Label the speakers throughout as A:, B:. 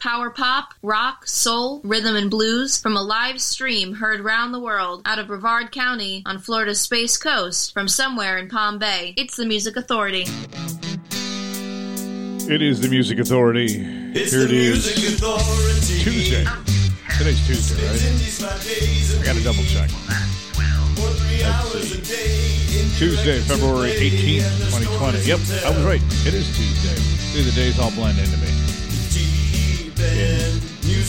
A: power pop, rock, soul, rhythm, and blues from a live stream heard round the world out of Brevard County on Florida's Space Coast from somewhere in Palm Bay. It's the Music Authority.
B: It is the Music Authority.
C: It's
B: Here
C: the
B: it is.
C: music authority.
B: Tuesday. Today's Tuesday, right? I gotta double check. Tuesday, February 18th, 2020. Yep, I was right. It is Tuesday. See, the days all blend into me.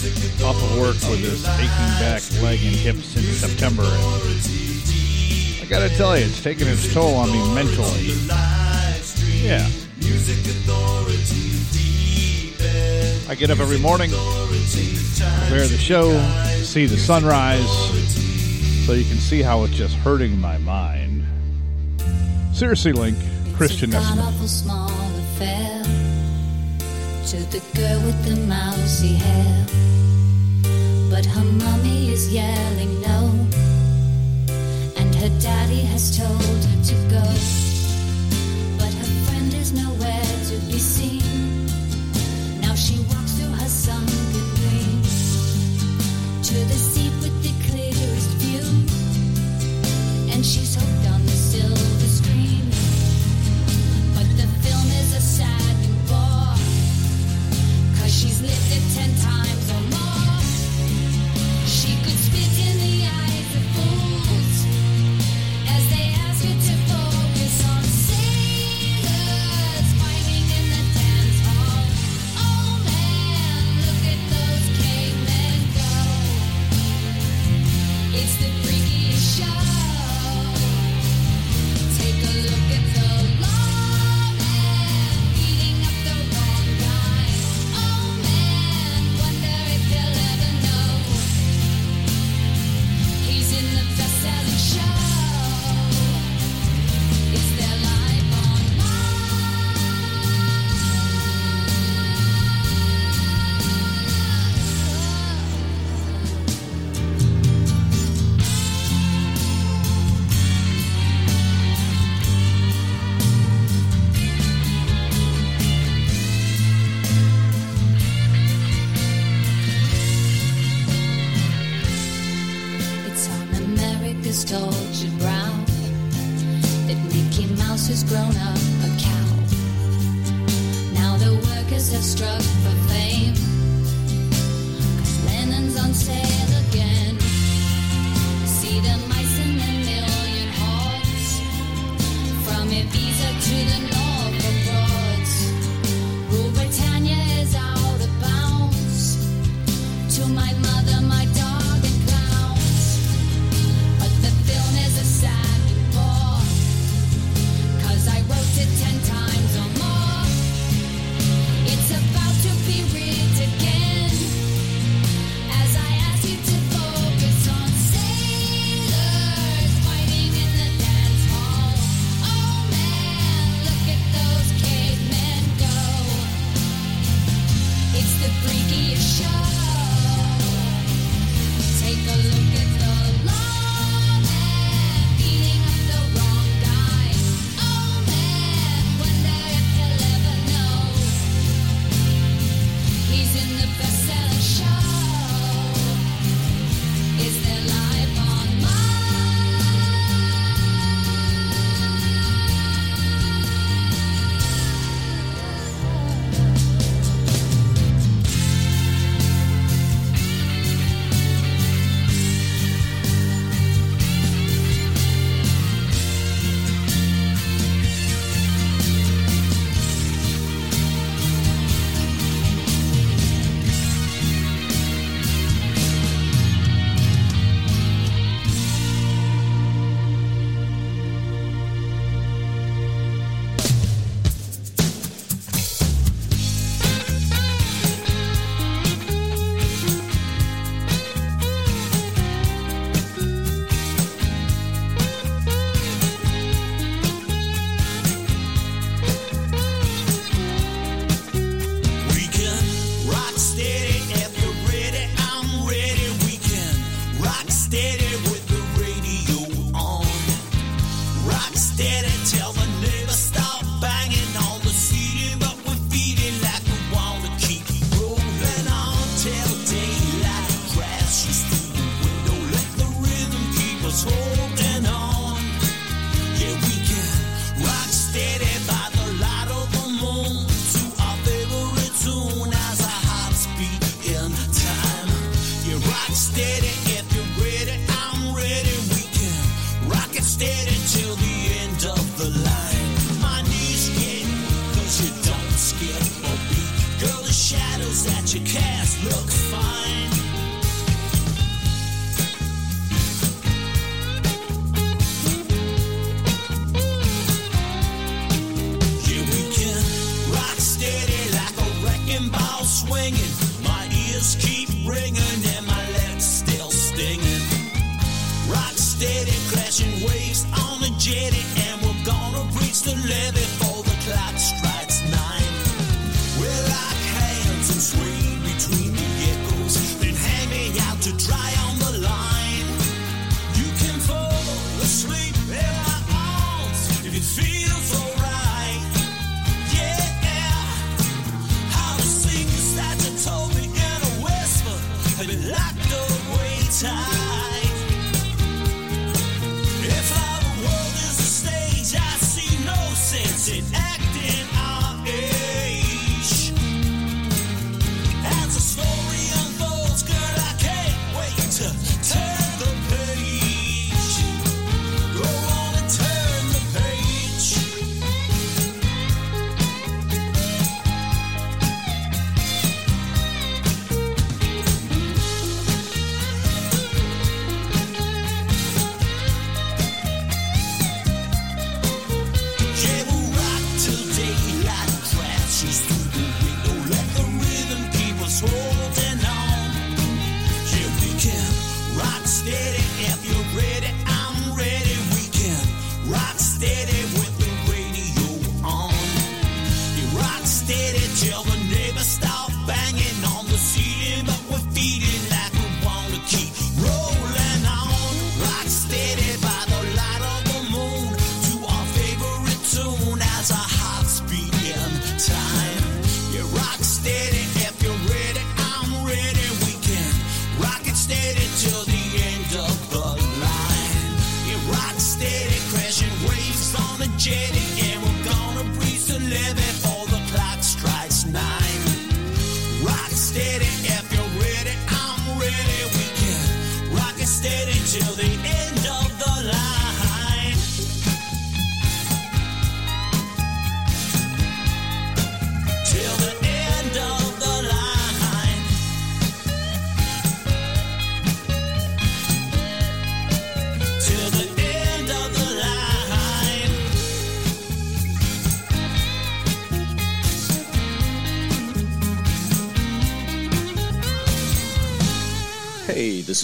B: Been off of work with this aching back, leg, and hip since September. I gotta tell you, it's taking its toll on me mentally. Yeah. I get up every morning, prepare the show, see the sunrise, so you can see how it's just hurting my mind. Seriously, Link, Christian
D: It's to the girl with the mousy hair. But her mummy is yelling no, and her daddy has told her to go. But her friend is nowhere to be seen. Now she walks through her sunken dream to the seat with the clearest view, and she's hooked so leve
E: This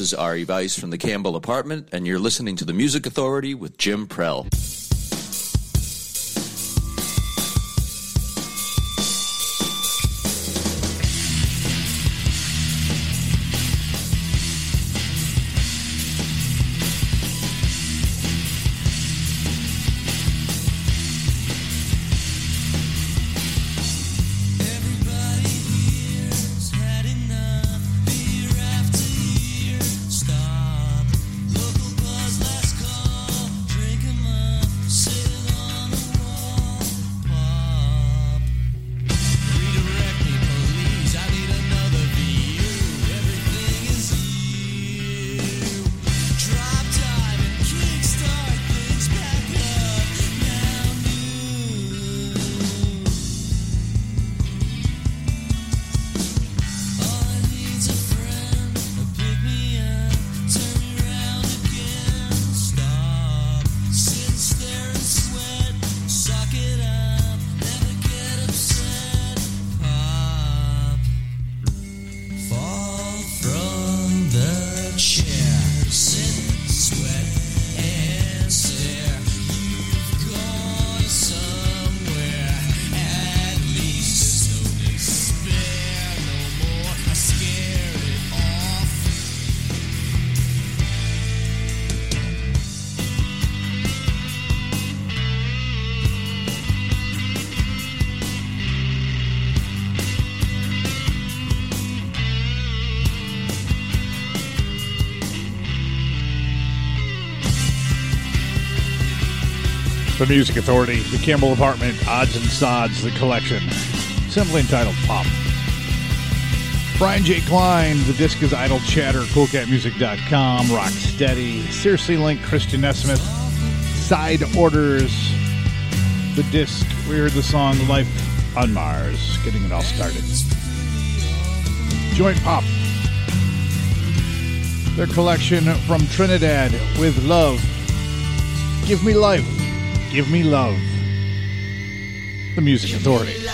E: is Ari Weiss from the Campbell Apartment, and you're listening to the Music Authority with Jim Prell.
B: The Music Authority, the Campbell Apartment, Odds and Sods, the collection, simply entitled Pop. Brian J. Klein, the disc is Idle Chatter, CoolCatMusic.com, Rock Steady, Seriously Link, Christian Nesmith, Side Orders, the disc, we heard the song Life on Mars, getting it all started. Joint Pop. Their collection from Trinidad with Love. Give me life. Give me love. The Music Authority.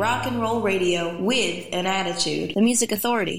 A: Rock and roll radio with an attitude. The Music Authority.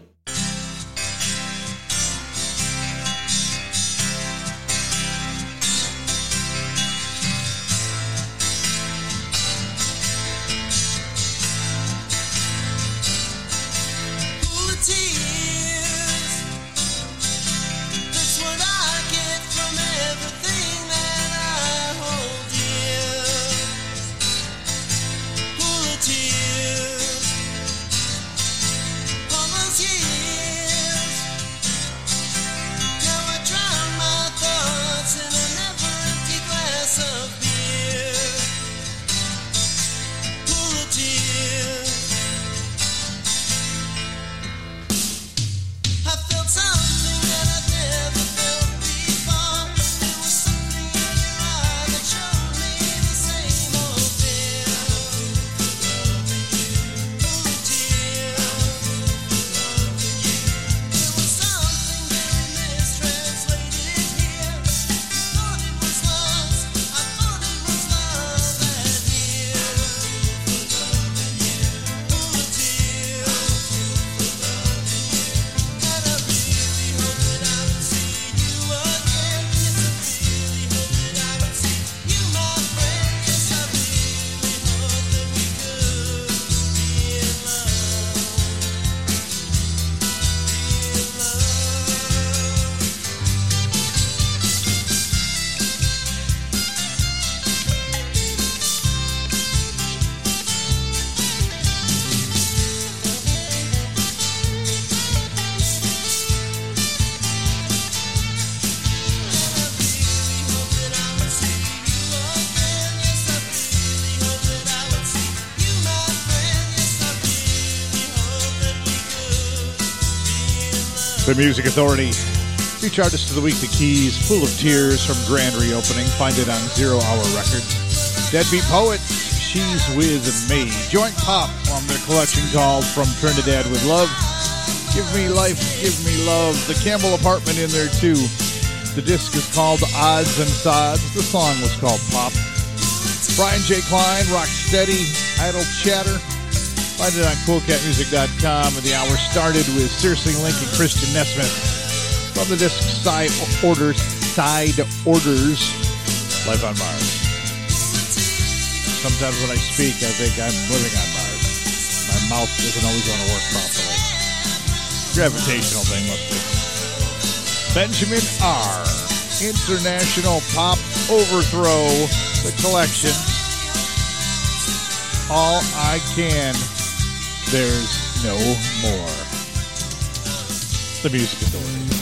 B: The Music Authority. Feature artist of the week, The Keys, Full of Tears from Grand Reopening. Find it on Zero Hour Records. Deadbeat Poet, She's With Me. Joint Pop from their collection called From Trinidad with Love. Give Me Life, Give Me Love. The Campbell Apartment in there too. The disc is called Odds and Sods. The song was called Pop. Brian J. Klein, Rock Steady, Idle Chatter. Find it on coolcatmusic.com. And the hour started with Seriously Link and Christian Nesmith from the disc Side Orders, Side Orders, Life on Mars. Sometimes when I speak, I think I'm living on Mars. My mouth doesn't always want to work properly. Gravitational thing must be. Benjamin R. International Pop Overthrow, the collection. All I can there's no more. The Music Authority.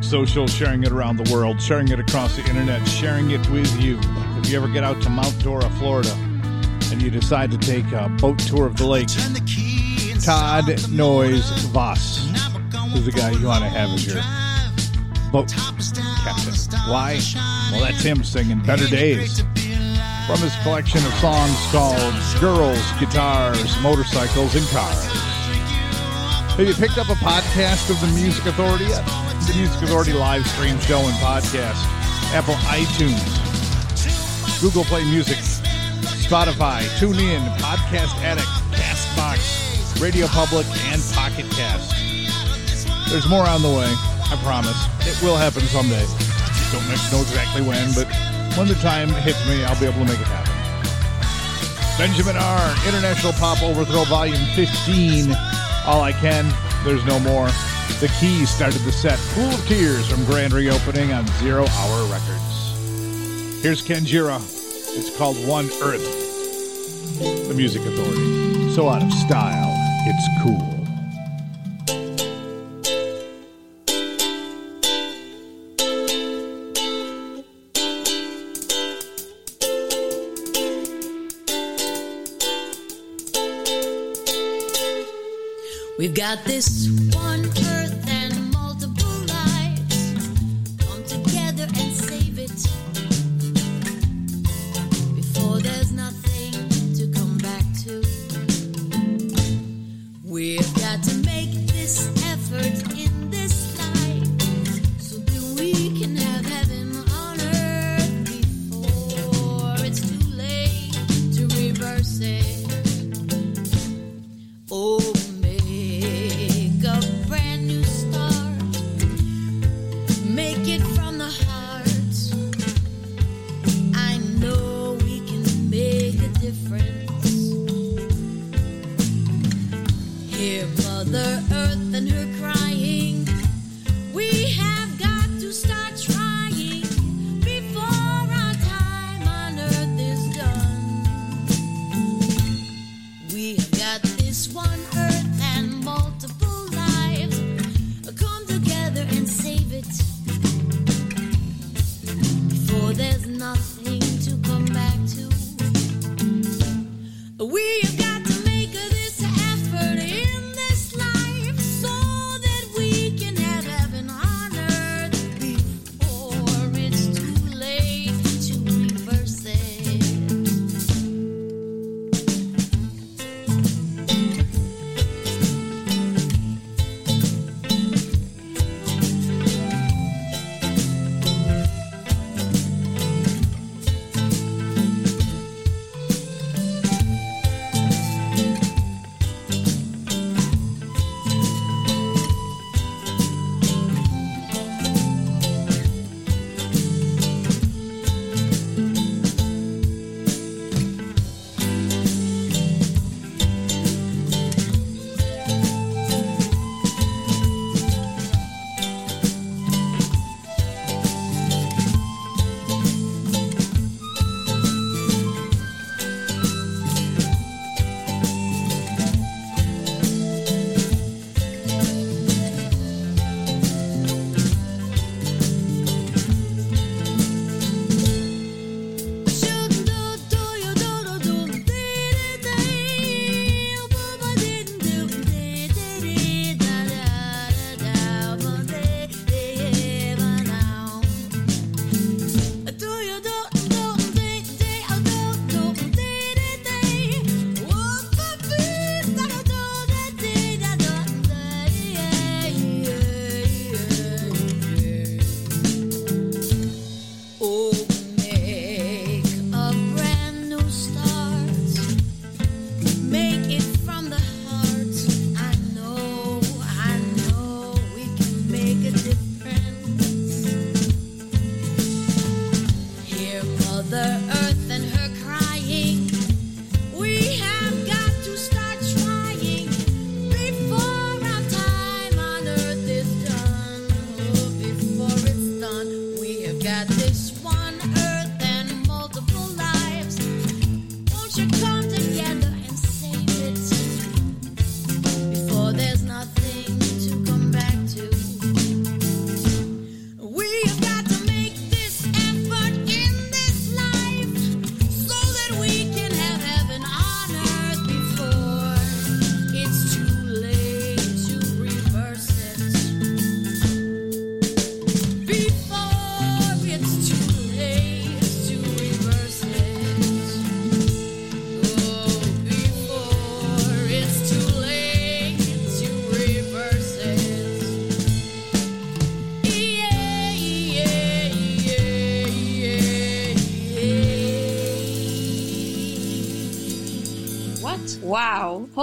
B: Social, sharing it around the world, sharing it across the internet, sharing it with you. If you ever get out to Mount Dora, Florida, and you decide to take a boat tour of the lake, Todd Noyes Voss is the guy you want to have as your boat captain. Why? Well, that's him singing Better Days from his collection of songs called Girls, Guitars, Motorcycles, and Cars. Have you picked up a podcast of the Music Authority yet? The Music Authority live stream show and podcast. Apple iTunes, Google Play Music, Spotify, TuneIn, Podcast Addict, Castbox, Radio Public, and Pocket Cast. There's more on the way, I promise. It will happen someday. Don't know exactly when, but when the time hits me, I'll be able to make it happen. Benjamin R. International Pop Overthrow Volume 15. All I Can, There's No More. The Keys started the set. Pool of Tears from Grand Reopening on Zero Hour Records. Here's Kenjira. It's called One Earth. The Music Authority. So out of style, it's cool.
F: We've got this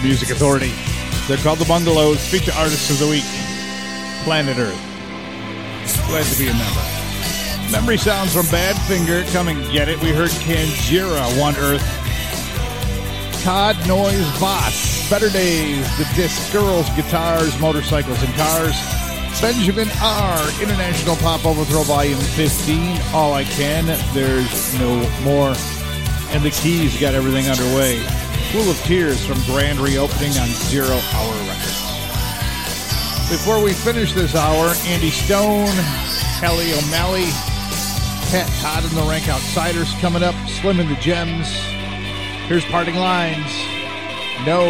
B: the Music Authority. They're called The Bungalows. Feature Artists of the Week. Planet Earth. Glad to be a member. Memory sounds from Badfinger. Come and get it. We heard Kanjira, One Earth. Todd Noise Boss. Better Days, The Disc, Girls, Guitars, Motorcycles, and Cars. Benjamin R. International Pop Overthrow Volume 15. All I Can. There's no more. And the keys got everything underway. Pool of Tears from Grand Reopening on Zero Hour Records. Before we finish this hour, Andy Stone, Kelly O'Malley, Pat Todd and the Rank Outsiders coming up, Slim and the Gems. Here's Parting Lines. No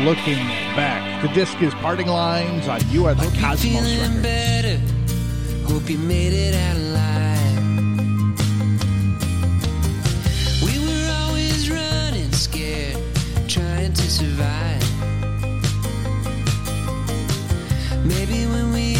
B: looking back. The disc is Parting Lines on You Are the
E: Hope
B: Cosmos Records.
E: Better. Hope you made it out alive. survive. Maybe when we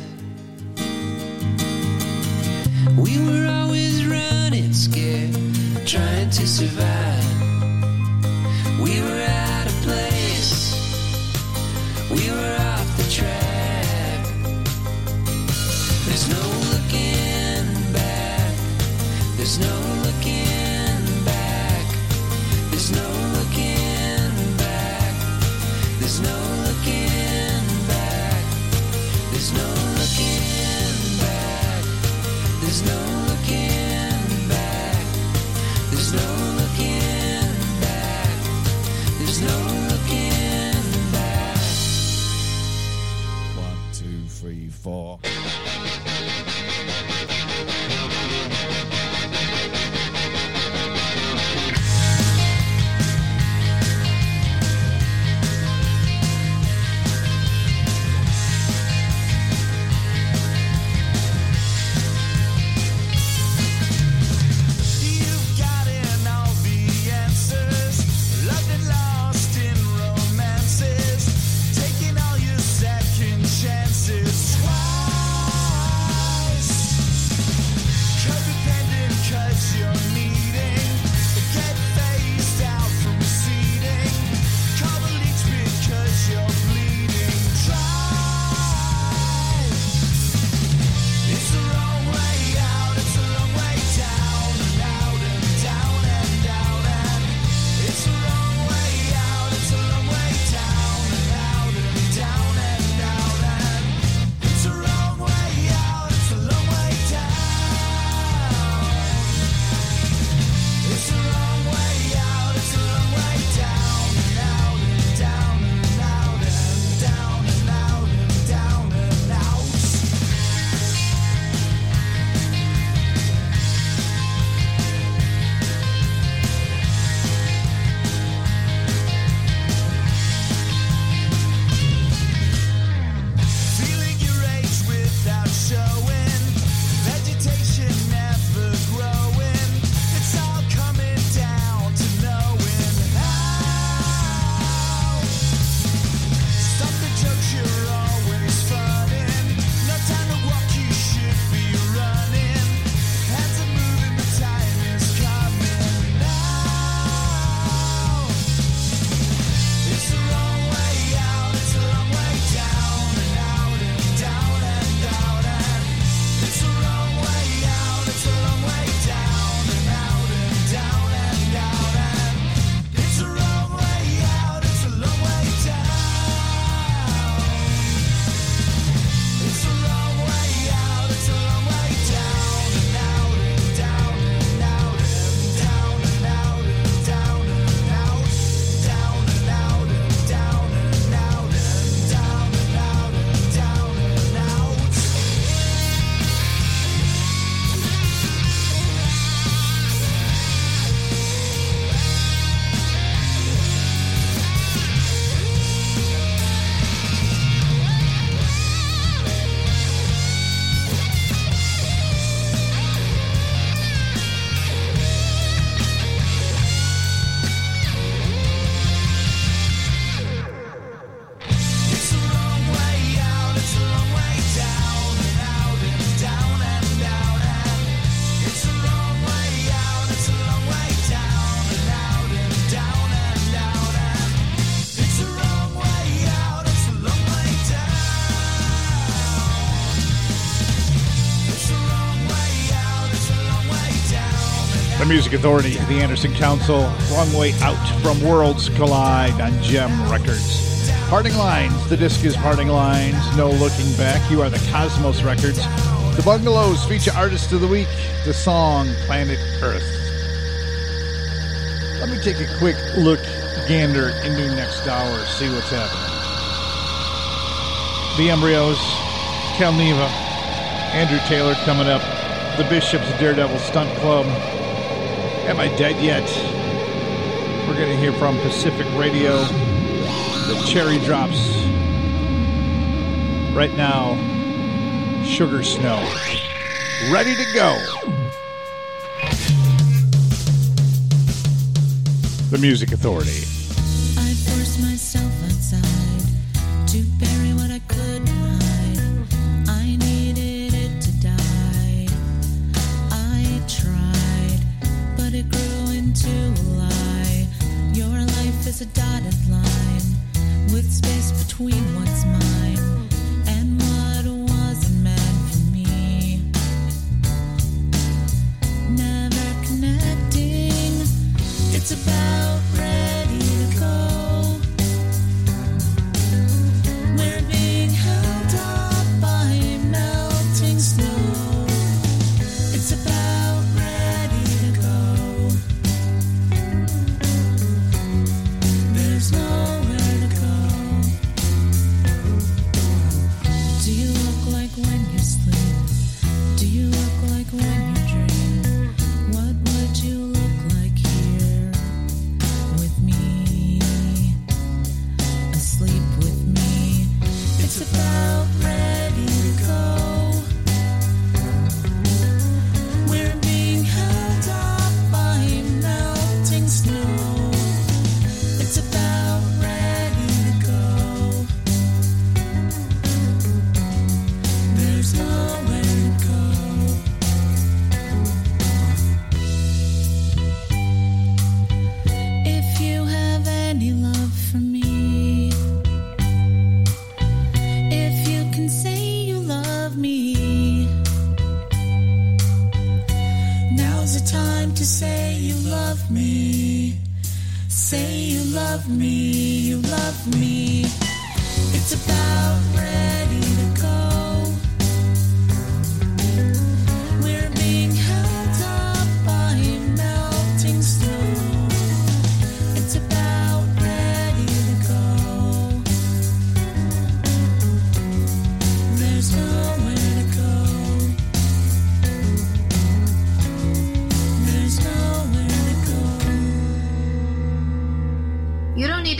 G: Music Authority, the Anderson Council, Long Way Out from Worlds Collide on Jem Records. Parting Lines, the disc is Parting Lines, No Looking Back, you are the Cosmos Records. The Bungalows feature Artist of the Week, the song Planet Earth. Let me take a quick look, gander into next hour, see what's happening. The Embryos, Calneva, Andrew Taylor coming up the Bishop's Daredevil Stunt Club, Am I dead yet? We're going to hear from Pacific Radio, the Cherry Drops. Right now, Sugar Snow. Ready to go. The Music Authority.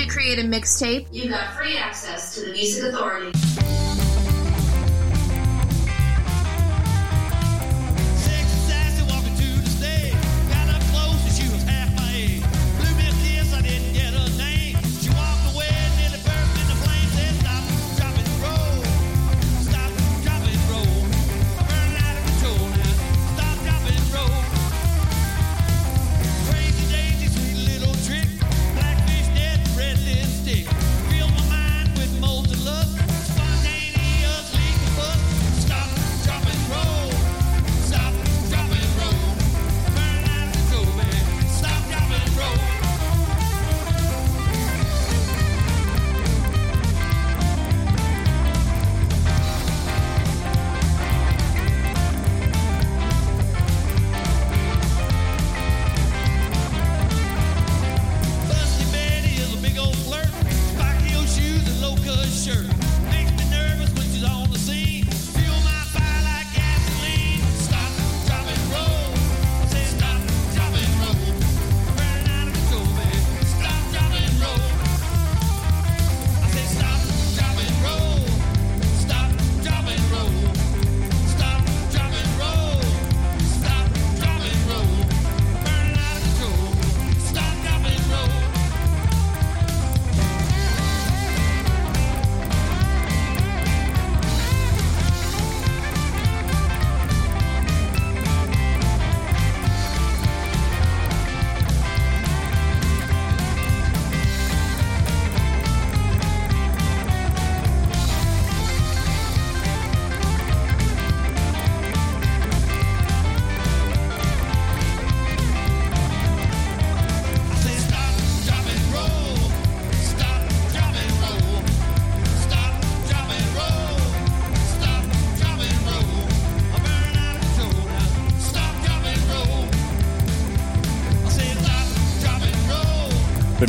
H: to
I: create a mixtape, you've got free access to the Music Authority.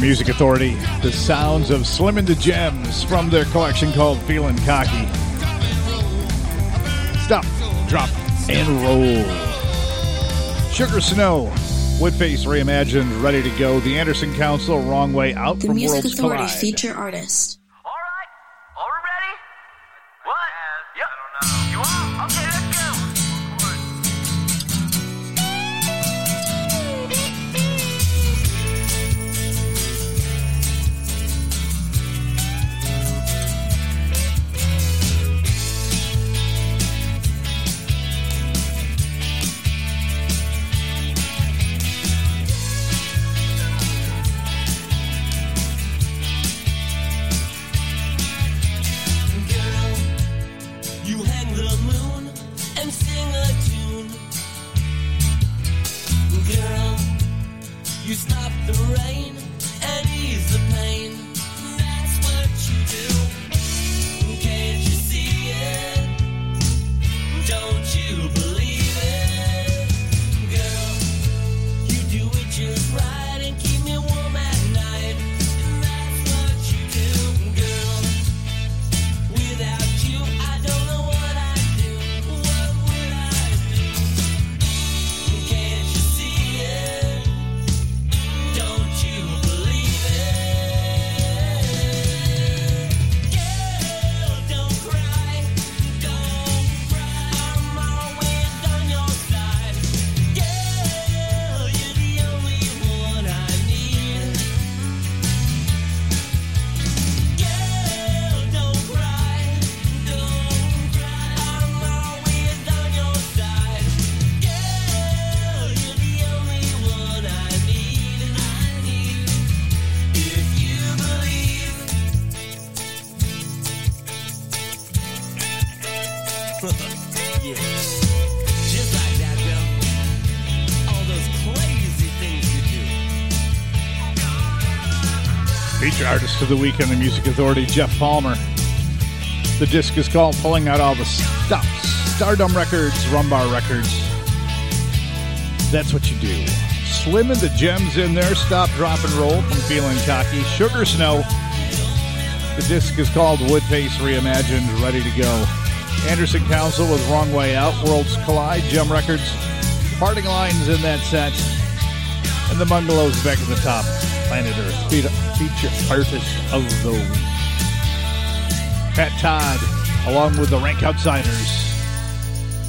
B: Music Authority, the sounds of Slim and the Gems from their collection called Feeling Cocky. Stop, drop, and roll. Sugar Snow, Woodface Reimagined, ready to go. The Anderson Council, Wrong Way Out
E: The
B: from
E: Music
B: Worlds
E: Authority
B: Collide.
E: feature artist.
J: The
B: week on the Music Authority, Jeff Palmer. The disc is called Pulling Out All the Stops. Stardom Records, Rumbar Records. That's what you do. Slim and the Gems in there. Stop, drop, and roll from Feeling Cocky. Sugar Snow. The disc is called Woodface Reimagined, ready to go. Anderson Council with Wrong Way Out. Worlds Collide, Jem Records. Parting Lines in that set. And the Bungalows back at the top. Planet Earth. Fe- Feature artist of the week. Pat Todd, along with the Rank Outsiders.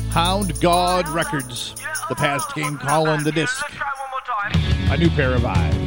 B: Hound Gawd Records. The past game calling the disc. A new pair of eyes.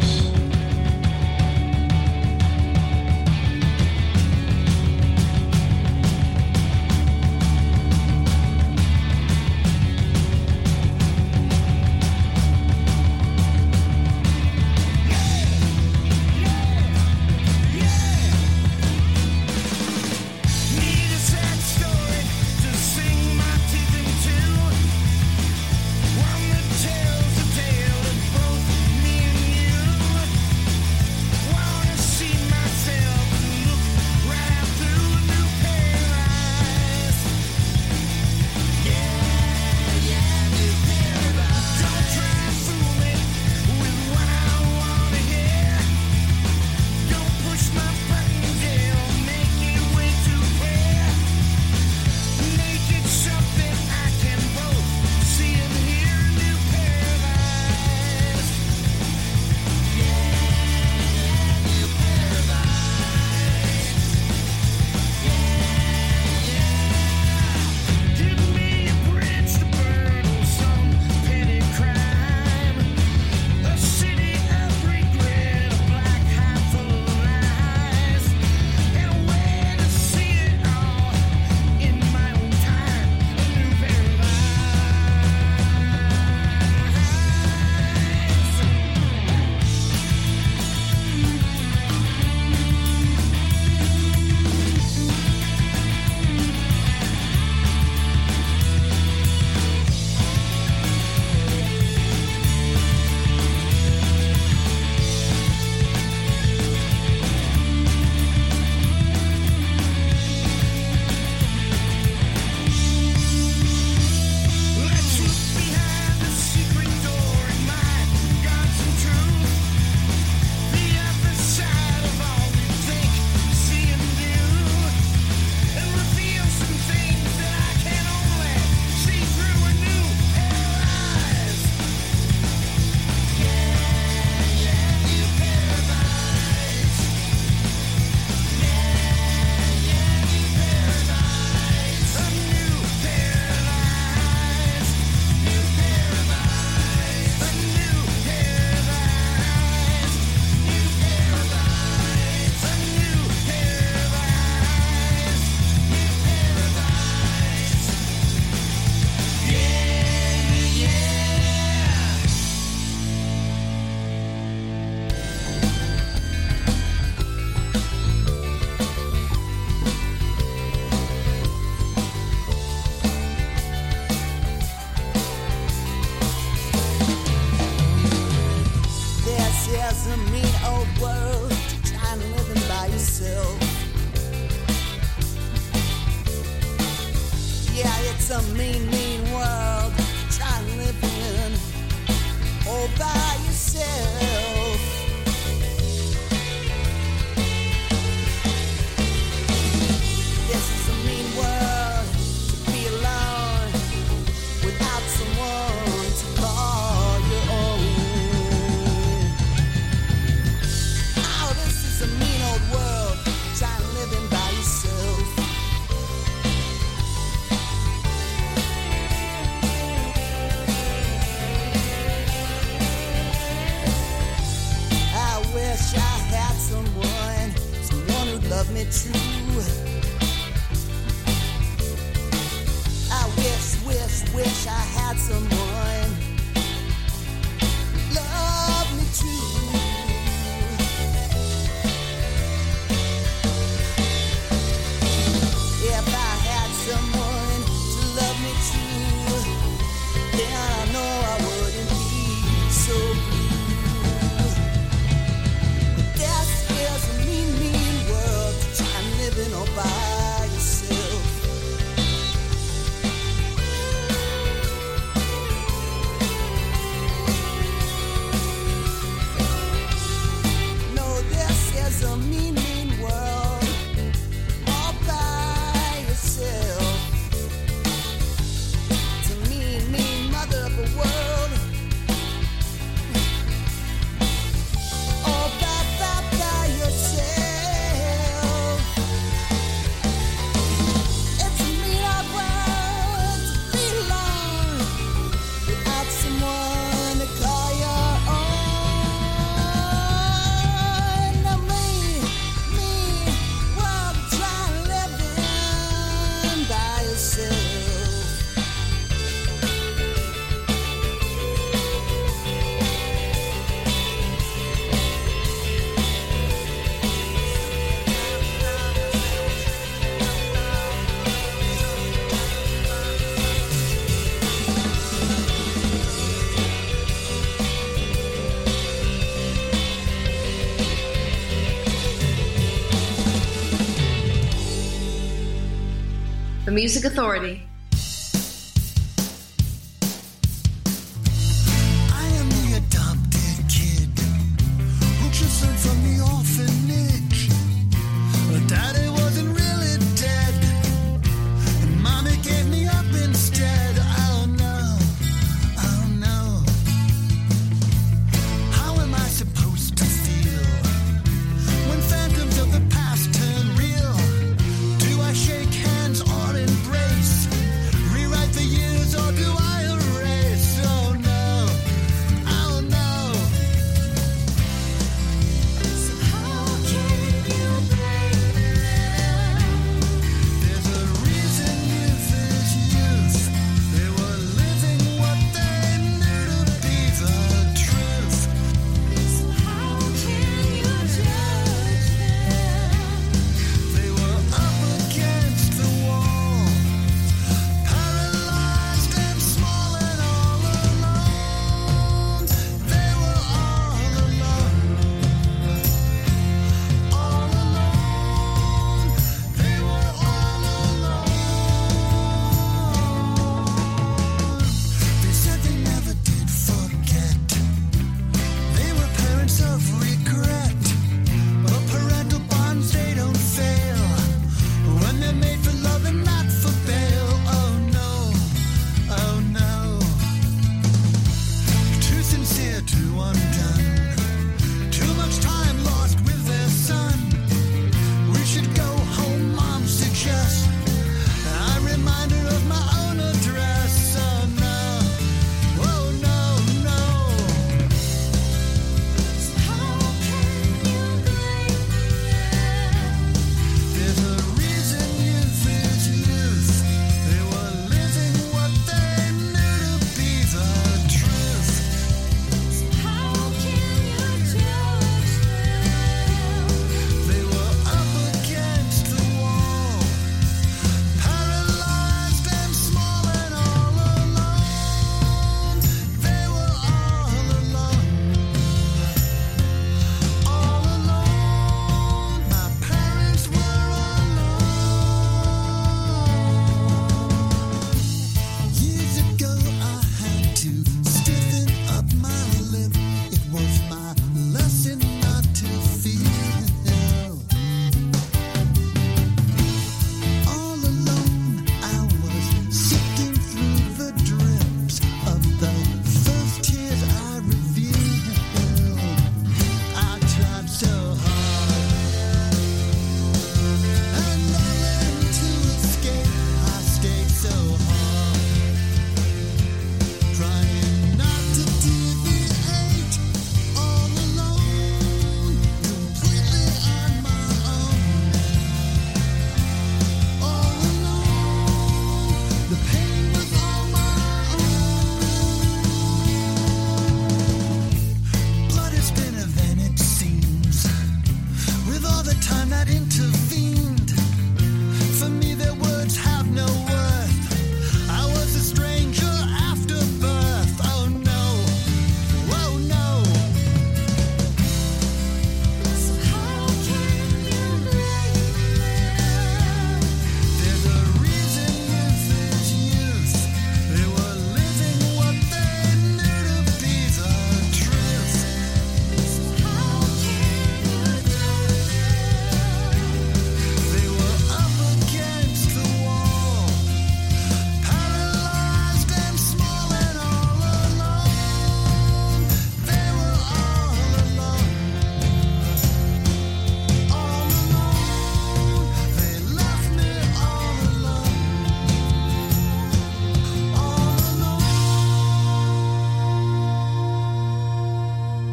A: Music Authority.